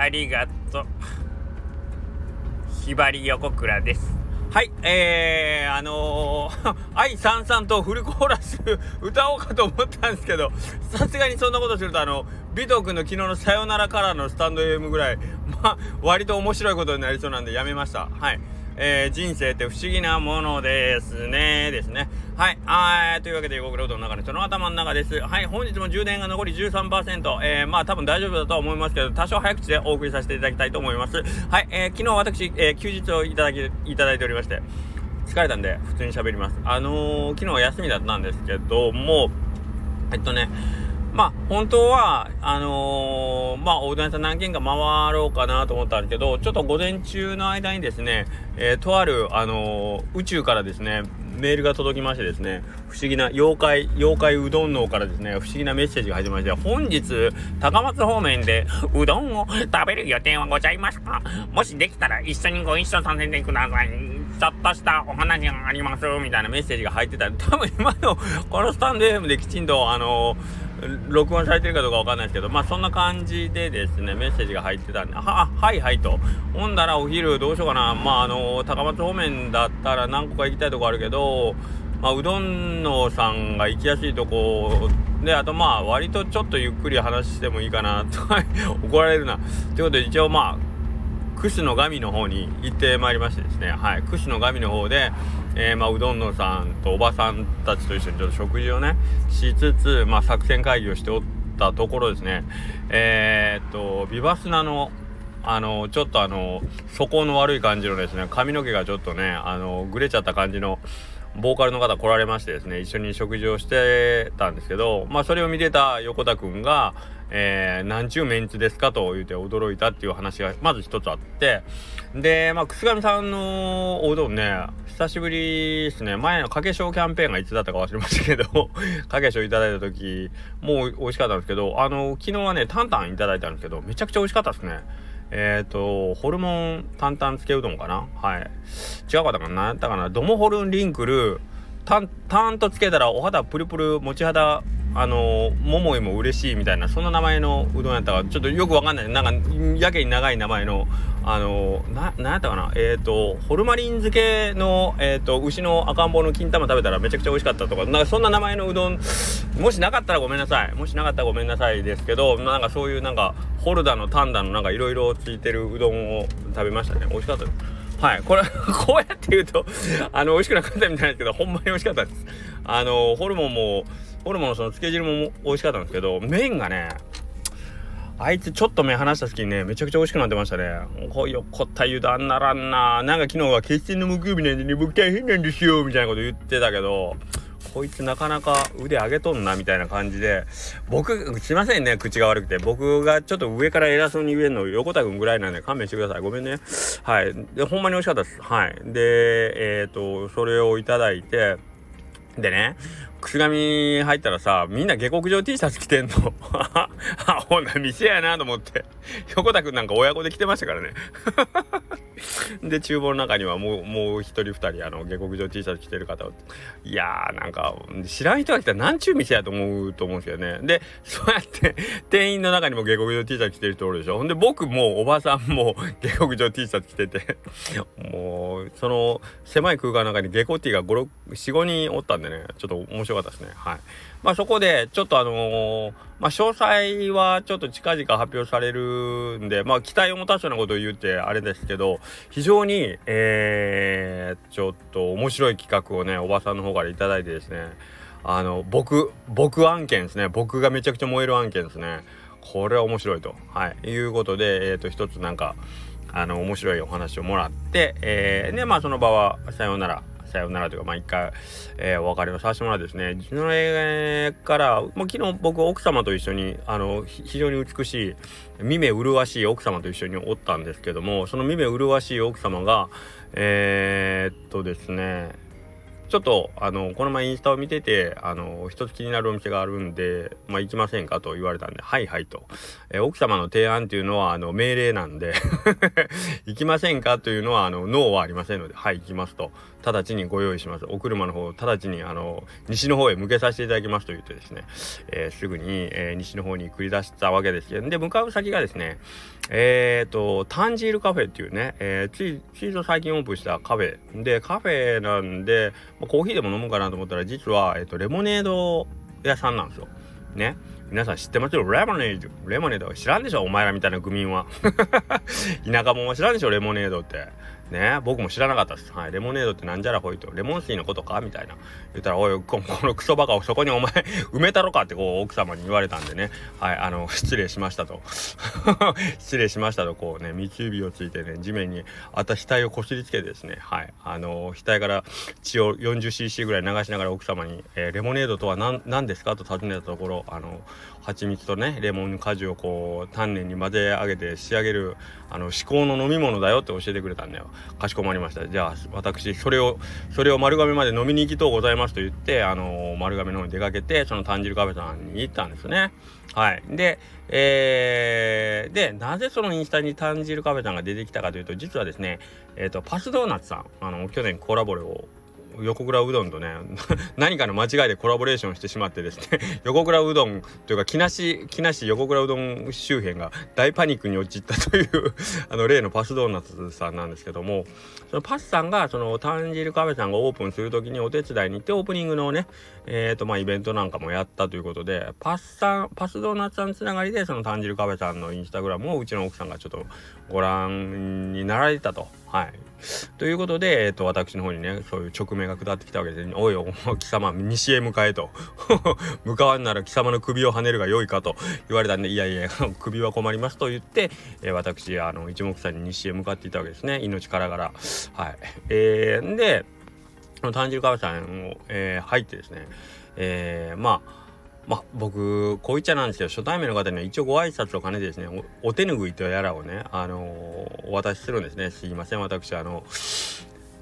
ありがとうひばり横倉ですはい、えー、あのー、愛さんさんとフルコーラス歌おうかと思ったんですけど、さすがにそんなことすると、あの、尾藤君の昨日のさよならからのスタンド M ぐらい、まあ、割と面白いことになりそうなんでやめました。はい。えー、人生って不思議なものですね。ですね。はい。あーというわけで、横倉うどんの中の人の頭の中です。はい。本日も充電が残り13%。えー、まあ多分大丈夫だとは思いますけど、多少早口でお送りさせていただきたいと思います。はい。えー、昨日私、えー、休日をいただき、いただいておりまして、疲れたんで、普通に喋ります。あのー、昨日は休みだったんですけども、えっとね、まあ、本当は、あのー、まあ、おうどん屋さん何軒か回ろうかなと思ったんですけど、ちょっと午前中の間にですね、えー、とある、あのー、宇宙からですね、メールが届きましてですね、不思議な、妖怪、妖怪うどん脳からですね、不思議なメッセージが入ってまして、本日、高松方面でうどんを食べる予定はございますか？もしできたら一緒にご一緒させてください。ちょっとしたお話があります、みたいなメッセージが入ってた。多分今の、このスタンド FM できちんと、あの録音されてるかどうかわかんないですけど、まあそんな感じでですね、メッセージが入ってたんで、は、はいはいと。ほんだらお昼どうしようかな。まああの、高松方面だったら何個か行きたいとこあるけど、まあうどんのさんが行きやすいとこで、あとまあ割とちょっとゆっくり話してもいいかなと 怒られるな。ということで一応まあ、串の神の方に行ってまいりましてですね、はい、串の神の方で、えー、まあ、うどんのさんとおばさんたちと一緒にちょっと食事をね、しつつ、まあ、作戦会議をしておったところですね、えー、っと、ビバスナの、あの、ちょっとあの、素行の悪い感じのですね、髪の毛がちょっとね、あの、ぐれちゃった感じの、ボーカルの方来られましてですね、一緒に食事をしてたんですけど、まあそれを見てた横田くんが、えー、なんちゅうメンツですかと言うて驚いたっていう話がまず一つあって、で、まあ、く上さんのおうどんね、久しぶりですね、前のかけしょうキャンペーンがいつだったか忘れましたけど、かけしょういただいた時、もう美味しかったんですけど、あの、昨日はね、タンタンいただいたんですけど、めちゃくちゃ美味しかったですね。えっ、ー、と、ホルモン担々つけうどんかな？はい。違うかったかな？何やったかな？ドモホルンリンクル、タン、タンとつけたらお肌プルプル、持ち肌あの桃井も嬉しいみたいなそんな名前のうどんやったかちょっとよくわかんない。なんかやけに長い名前のあのななんやったかな。えっ、ー、とホルマリン漬けの、えーと、牛の赤ん坊の金玉食べたらめちゃくちゃ美味しかったとかなんかそんな名前のうどんもしなかったらごめんなさい。もしなかったらごめんなさいですけどなんかそういうなんかホルダのタンダのなんかいろいろついてるうどんを食べましたね。美味しかったです。はい。これ、こうやって言うと、あの、美味しくなかったみたいなんですけど、ほんまに美味しかったです。あの、ホルモンも、ホルモンのその漬け汁も美味しかったんですけど、麺がね、あいつちょっと目離した時にね、めちゃくちゃ美味しくなってましたね。こうよこった油断ならんな。なんか昨日は決戦の木曜日なんでね、僕大変なんですよ、みたいなこと言ってたけど、こいつなかなか腕上げとんな、みたいな感じで、僕、すいませんね、口が悪くて。僕がちょっと上から偉そうに言えるの、横田くんぐらいなんで勘弁してください。ごめんね。はい。で、ほんまに美味しかったです。はい。で、えっ、ー、と、それをいただいて、でね、くす紙入ったらさ、みんな下克上 T シャツ着てんの。あ、ほんな店やなと思って。横田くんなんか親子で着てましたからね。で、厨房の中にはもう、もう一人二人、あの、下克上 T シャツ着てる方いやー、なんか、知らん人が来たらなんちゅう店やと思うと思うんですよね。で、そうやって、店員の中にも下克上 T シャツ着てる人おるでしょ。ほんで、僕もおばさんも下克上 T シャツ着てて、もう、その、狭い空間の中に下克 T が5、6、4、5人おったんでね、ちょっと面白かったですね。はい。まあそこで、ちょっとあのー、まあ詳細はちょっと近々発表されるんで、まあ期待を持たすようなことを言ってあれですけど、非常に、えー、ちょっと面白い企画をね、おばさんの方から頂いてですね、あの、僕、僕案件ですね。僕がめちゃくちゃ燃える案件ですね。これは面白いと。はい。いうことで、えっ、ー、と、一つなんか、あの、面白いお話をもらって、えー、で、まあその場はさようならさようならというか、まあ一回、えー、お別れをさせてもらってですね、その映から、もう昨日僕奥様と一緒に、あの、非常に美しい、見目麗しい奥様と一緒におったんですけども、その見目麗しい奥様が、えー、っとですね、ちょっとあのこの前インスタを見ててあの一つ気になるお店があるんで、まあ、行きませんかと言われたんで「はいはい」と、えー、奥様の提案っていうのはあの命令なんで 行きませんかというのはあのノーはありませんので「はい行きます」と。直ちにご用意します。お車の方を直ちにあの西の方へ向けさせていただきますと言ってですね、えー、すぐに、えー、西の方に繰り出したわけですけどで向かう先がですねえっ、ー、とタンジールカフェっていうね、えー、ついついぞ最近オープンしたカフェ。でカフェなんで、まあ、コーヒーでも飲むかなと思ったら実は、えーと、レモネード屋さんなんですよ。ね。皆さん知ってますよ。レモネード。レモネード知らんでしょお前らみたいな愚民は。田舎者は知らんでしょレモネードって。ね僕も知らなかったです。はい。レモネードってなんじゃらほいと。レモン水のことか？みたいな。言ったら、おい、このクソバカをそこにお前 埋めたろか？ってこう奥様に言われたんでね。はい。あの、失礼しましたと。失礼しましたと、こうね、三つ指をついてね、地面にあた額をこすりつけてですね。はい。あの、額から血を 40cc ぐらい流しながら奥様に、えー、レモネードとは何何ですか？と尋ねたところ、あの、蜂蜜とね、レモン果汁をこう、丹念に混ぜ上げて仕上げる、あの、至高の飲み物だよって教えてくれたんだよ。かしこまりました。じゃあ私それをそれを丸亀まで飲みに行きとうございますと言ってあの丸亀の方に出かけてその炭汁カフェさんに行ったんですね。はい。でえー、でなぜそのインスタに炭汁カフェさんが出てきたかというと実はですねえっ、ー、とパスドーナツさんあの去年コラボレを横倉うどんとね 何かの間違いでコラボレーションしてしまってですね 横倉うどんというか木梨木梨横倉うどん周辺が大パニックに陥ったという あの例のパスドーナツさんなんですけどもそのパスさんがそのタンジルカフェさんがオープンする時にお手伝いに行ってオープニングのねえっ、ー、とまあイベントなんかもやったということでパスさんパスドーナツさんつながりでそのタンジルカフェさんのインスタグラムをうちの奥さんがちょっとご覧になられたと。はいということで、えっと、私の方にね、そういう直命が下ってきたわけで。おいお、貴様、西へ向かえと。向かわんなら貴様の首をはねるが良いかと言われたんで、いやいや、首は困りますと言って、えー、私、あの、一目散に西へ向かっていたわけですね。命からがら。はい。えー、で、炭汁カフェさんを、えー、入ってですね、えー、まあ、まあ僕こういっちゃなんですけど初対面の方には一応ご挨拶を兼ねてですねお手拭いとやらをねあのー、お渡しするんですね。すいません。私あの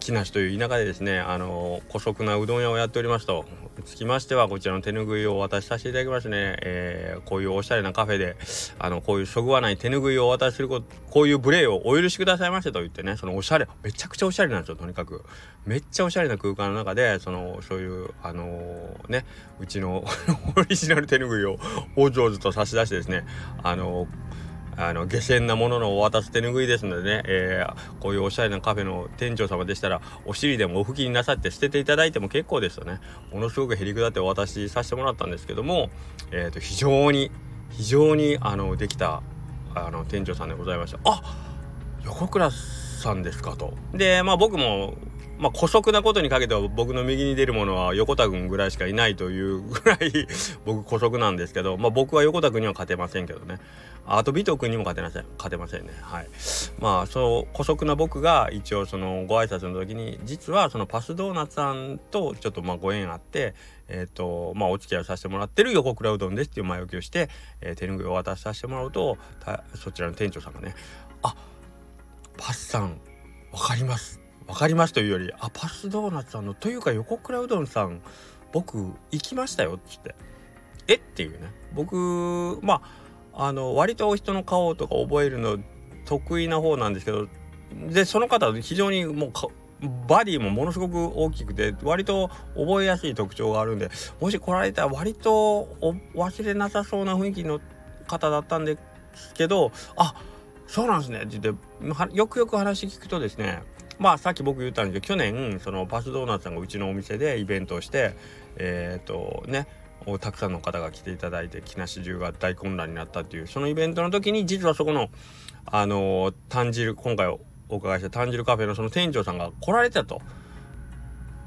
木梨という田舎でですねあの姑息なうどん屋をやっておりますと。つきましてはこちらの手ぬぐいをお渡しさせていただきますね、えー、こういうおしゃれなカフェであのこういうそぐわない手ぬぐいをお渡しすることこういう無礼をお許しくださいませと言ってねそのおしゃれめちゃくちゃおしゃれなんですよとにかく。めっちゃおしゃれな空間の中でそのそういうあのー、ねうちの オリジナル手ぬぐいをお上手と差し出してですねあのーあの下船なもののお渡す手ぬぐいですのでね、えー、こういうおしゃれなカフェの店長様でしたらお尻でもお拭きになさって捨てていただいても結構ですよね。ものすごくへりくだってお渡しさせてもらったんですけども、えーと、非常に非常にあのできたあの店長さんでございました。あ横倉さんですかと。でまあ僕もまあ、姑息なことにかけては僕の右に出るものは横田君ぐらいしかいないというぐらい 僕姑息なんですけど、まあ、僕は横田君には勝てませんけどね。あと尾藤君にも勝てません勝てませんね。はい。まあそう姑息な僕が一応そのご挨拶の時に実はそのパスドーナツさんとちょっとまあご縁あってえっ、ー、とまあお付き合いさせてもらってる横倉うどんですっていう前置きをして、えー、手ぬぐいを渡しさせてもらうとそちらの店長さんがね。あパスさん分かります。分かりますというより「あパスドーナツさんのというか横倉うどんさん僕行きましたよ」っつって「え？っ?」ていうね。僕まああの割と人の顔とか覚えるの得意な方なんですけどでその方非常にもうバディもものすごく大きくて割と覚えやすい特徴があるんでもし来られたら割と忘れなさそうな雰囲気の方だったんですけどあそうなんですねって言ってよくよく話聞くとですねまあさっき僕言ったんですけど去年そのパスドーナツさんがうちのお店でイベントをしてえっ、とねたくさんの方が来ていただいて木梨中が大混乱になったっていうそのイベントの時に実はそこのあの炭汁今回お伺いした炭汁カフェのその店長さんが来られたと。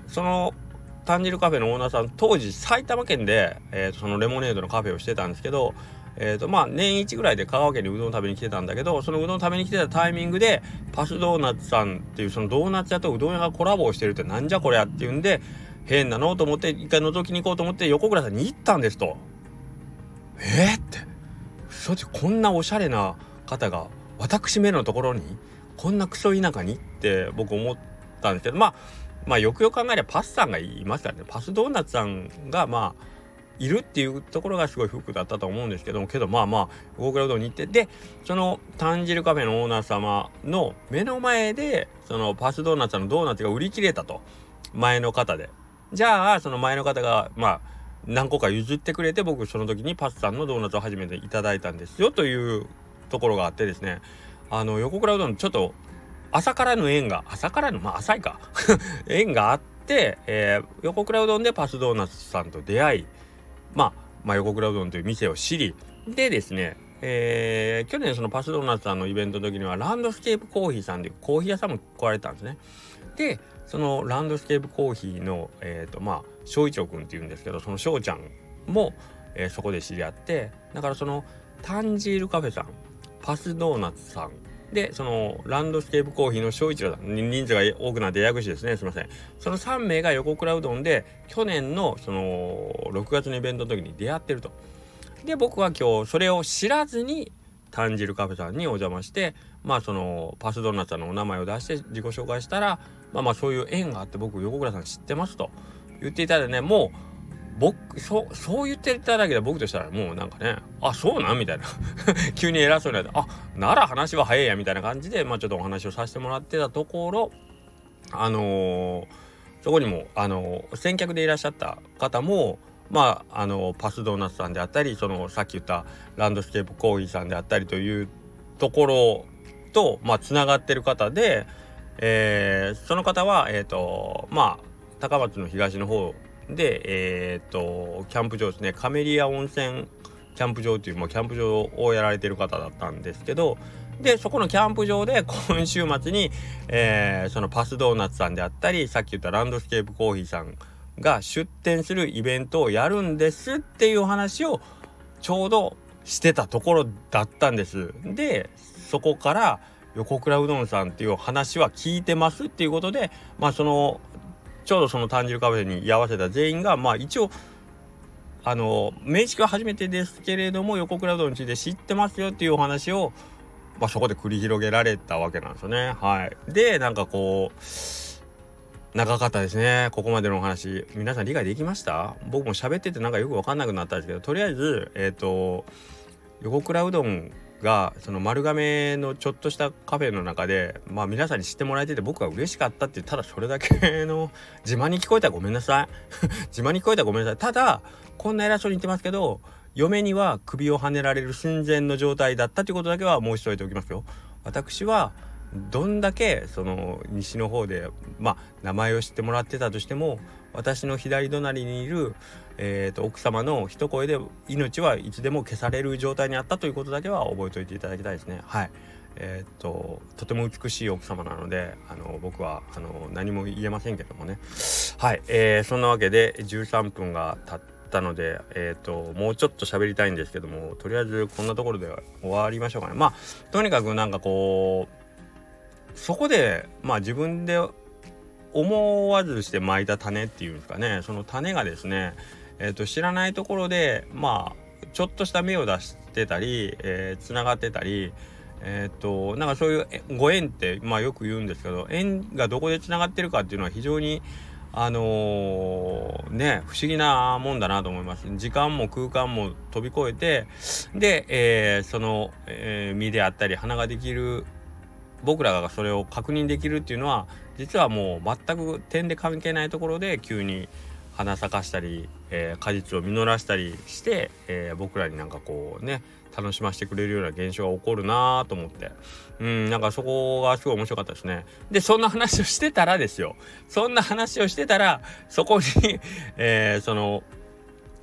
その炭汁カフェのオーナーさん当時埼玉県で、えー、そのレモネードのカフェをしてたんですけどえーとまあ、年一ぐらいで香川県にうどん食べに来てたんだけどそのうどん食べに来てたタイミングでパスドーナツさんっていうそのドーナツ屋とうどん屋がコラボをしてるってなんじゃこりゃっていうんで変なのと思って一回覗きに行こうと思って横倉さんに行ったんですと。えー、ってそってこんなおしゃれな方が私めのところにこんなクソ田舎にって僕思ったんですけどまあまあよくよく考えればパスさんがいますからねパスドーナツさんがまあいるっていうところがすごいフックだったと思うんですけどもけどまあまあ大倉うどんに行ってでそのタンジルカフェのオーナー様の目の前でそのパスドーナツのドーナツが売り切れたと。前の方でじゃあその前の方がまあ何個か譲ってくれて僕その時にパスさんのドーナツを初めていただいたんですよというところがあってですね。あの横倉うどんちょっと朝からの縁が朝からのまあ浅いか。縁があって、えー、横倉うどんでパスドーナツさんと出会いまあ、まあ、横倉うどんという店を知りでですねえー、去年そのパスドーナツさんのイベントの時にはランドスケープコーヒーさんでコーヒー屋さんも来られたんですね。でそのランドスケープコーヒーのえっ、ー、とまあ翔一郎君っていうんですけどその翔ちゃんも、えー、そこで知り合ってだからそのタンジールカフェさんパスドーナツさんでそのランドスケープコーヒーの翔一郎さん人数が多くなってややこしいですね。すいません。その3名が横倉うどんで去年のその6月のイベントの時に出会ってると。で僕は今日それを知らずにタンジルカフェさんにお邪魔してまあそのパスドーナツさんのお名前を出して自己紹介したらまあまあそういう縁があって僕横倉さん知ってますと言っていたらねもう僕そうそう言っていただけで僕としたらもうなんかねあそうなんみたいな。急に偉そうになってあなら話は早いやみたいな感じでまあちょっとお話をさせてもらってたところあのー、そこにもあのー、先客でいらっしゃった方もまああのー、パスドーナツさんであったりそのさっき言ったランドスケープコーヒーさんであったりというところとまあつながってる方で、えー、その方はえっ、とまあ高松の東の方で、えー、っと、キャンプ場ですね、カメリア温泉キャンプ場っていう、まあ、キャンプ場をやられてる方だったんですけど、で、そこのキャンプ場で 今週末に、えー、そのパスドーナツさんであったり、さっき言ったランドスケープコーヒーさんが出店するイベントをやるんですっていう話をちょうどしてたところだったんです。で、そこから横倉うどんさんっていう話は聞いてますっていうことで、まあそのちょうどその単純カフェに居合わせた全員がまあ一応あの面識は初めてですけれども横倉うどんについて知ってますよっていうお話を、まあ、そこで繰り広げられたわけなんですよね。はい、でなんかこう長かったですね。ここまでのお話。皆さん理解できました？僕も喋っててなんかよく分かんなくなったんですけどとりあえずえっ、ー、と横倉うどんがその丸亀のちょっとしたカフェの中でまあ皆さんに知ってもらえてて僕は嬉しかったっていうただそれだけの 自慢に聞こえたらごめんなさい。自慢に聞こえたらごめんなさい。ただこんな偉そうに言ってますけど嫁には首をはねられる寸前の状態だったということだけは申し添えておきますよ。私はどんだけその西の方でまあ名前を知ってもらってたとしても私の左隣にいる、えーと、奥様の一声で命はいつでも消される状態にあったということだけは覚えておいていただきたいですね。はい。えーと、とても美しい奥様なのであの僕はあの何も言えませんけどもね。はい、えー、そんなわけで13分が経ったので、えーと、もうちょっと喋りたいんですけどもとりあえずこんなところで終わりましょうかね。まあとにかくなんかこうそこでまあ自分で思わずして巻いた種っていうんですかね。その種がですね、えーと、知らないところでまあちょっとした芽を出してたりえー、がってたりえっ、ー、となんかそういうご縁ってまあよく言うんですけど縁がどこでつながってるかっていうのは非常にあのー、ね不思議なもんだなと思います。時間も空間も飛び越えてで、えー、その、えー、実であったり花ができる僕らがそれを確認できるっていうのは実はもう全く点で関係ないところで急に花咲かしたり、えー、果実を実らしたりして、えー、僕らになんかこうね楽しませてくれるような現象が起こるなと思って。うんなんかそこがすごい面白かったですね。でそんな話をしてたらですよ。そんな話をしてたらそこにえー、その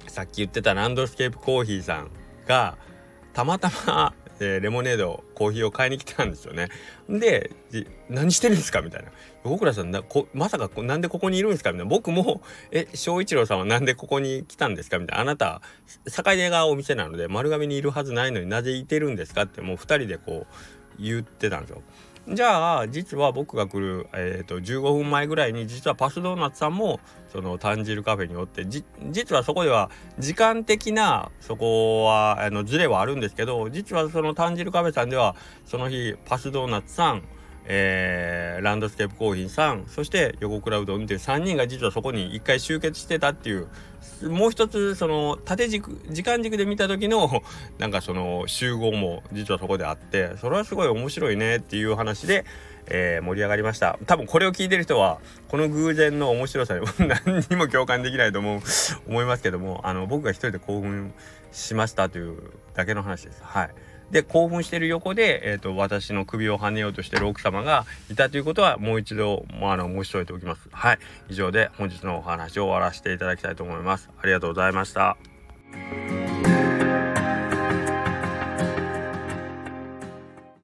さっき言ってたランドスケープコーヒーさんがたまたまえー、レモネードコーヒーを買いに来たんですよね。で何してるんですかみたいな。横倉さんなこまさかなんでここにいるんですかみたいな。僕も「え翔一郎さんは何でここに来たんですか?」みたいな。あなた境出がお店なので丸亀にいるはずないのになぜいてるんですかってもう2人でこう言ってたんですよ。じゃあ実は僕が来る、えーと、15分前ぐらいに実はパスドーナツさんもそのタンジルカフェにおって実はそこでは時間的なそこはあのズレはあるんですけど実はそのタンジルカフェさんではその日パスドーナツさんえー、ランドスケープコーヒーさんそして横倉うどんっていう3人が実はそこに1回集結してたっていうもう一つその縦軸時間軸で見た時のなんかその集合も実はそこであってそれはすごい面白いねっていう話で、えー、盛り上がりました多分これを聞いてる人はこの偶然の面白さに何にも共感できないと思う思いますけどもあの僕が一人で興奮しましたというだけの話ですはい。で興奮してる横で、えーと、私の首をはねようとしてる奥様がいたということはもう一度、まあ、あの申し添えておきます。はい。以上で本日のお話を終わらせていただきたいと思います。ありがとうございました。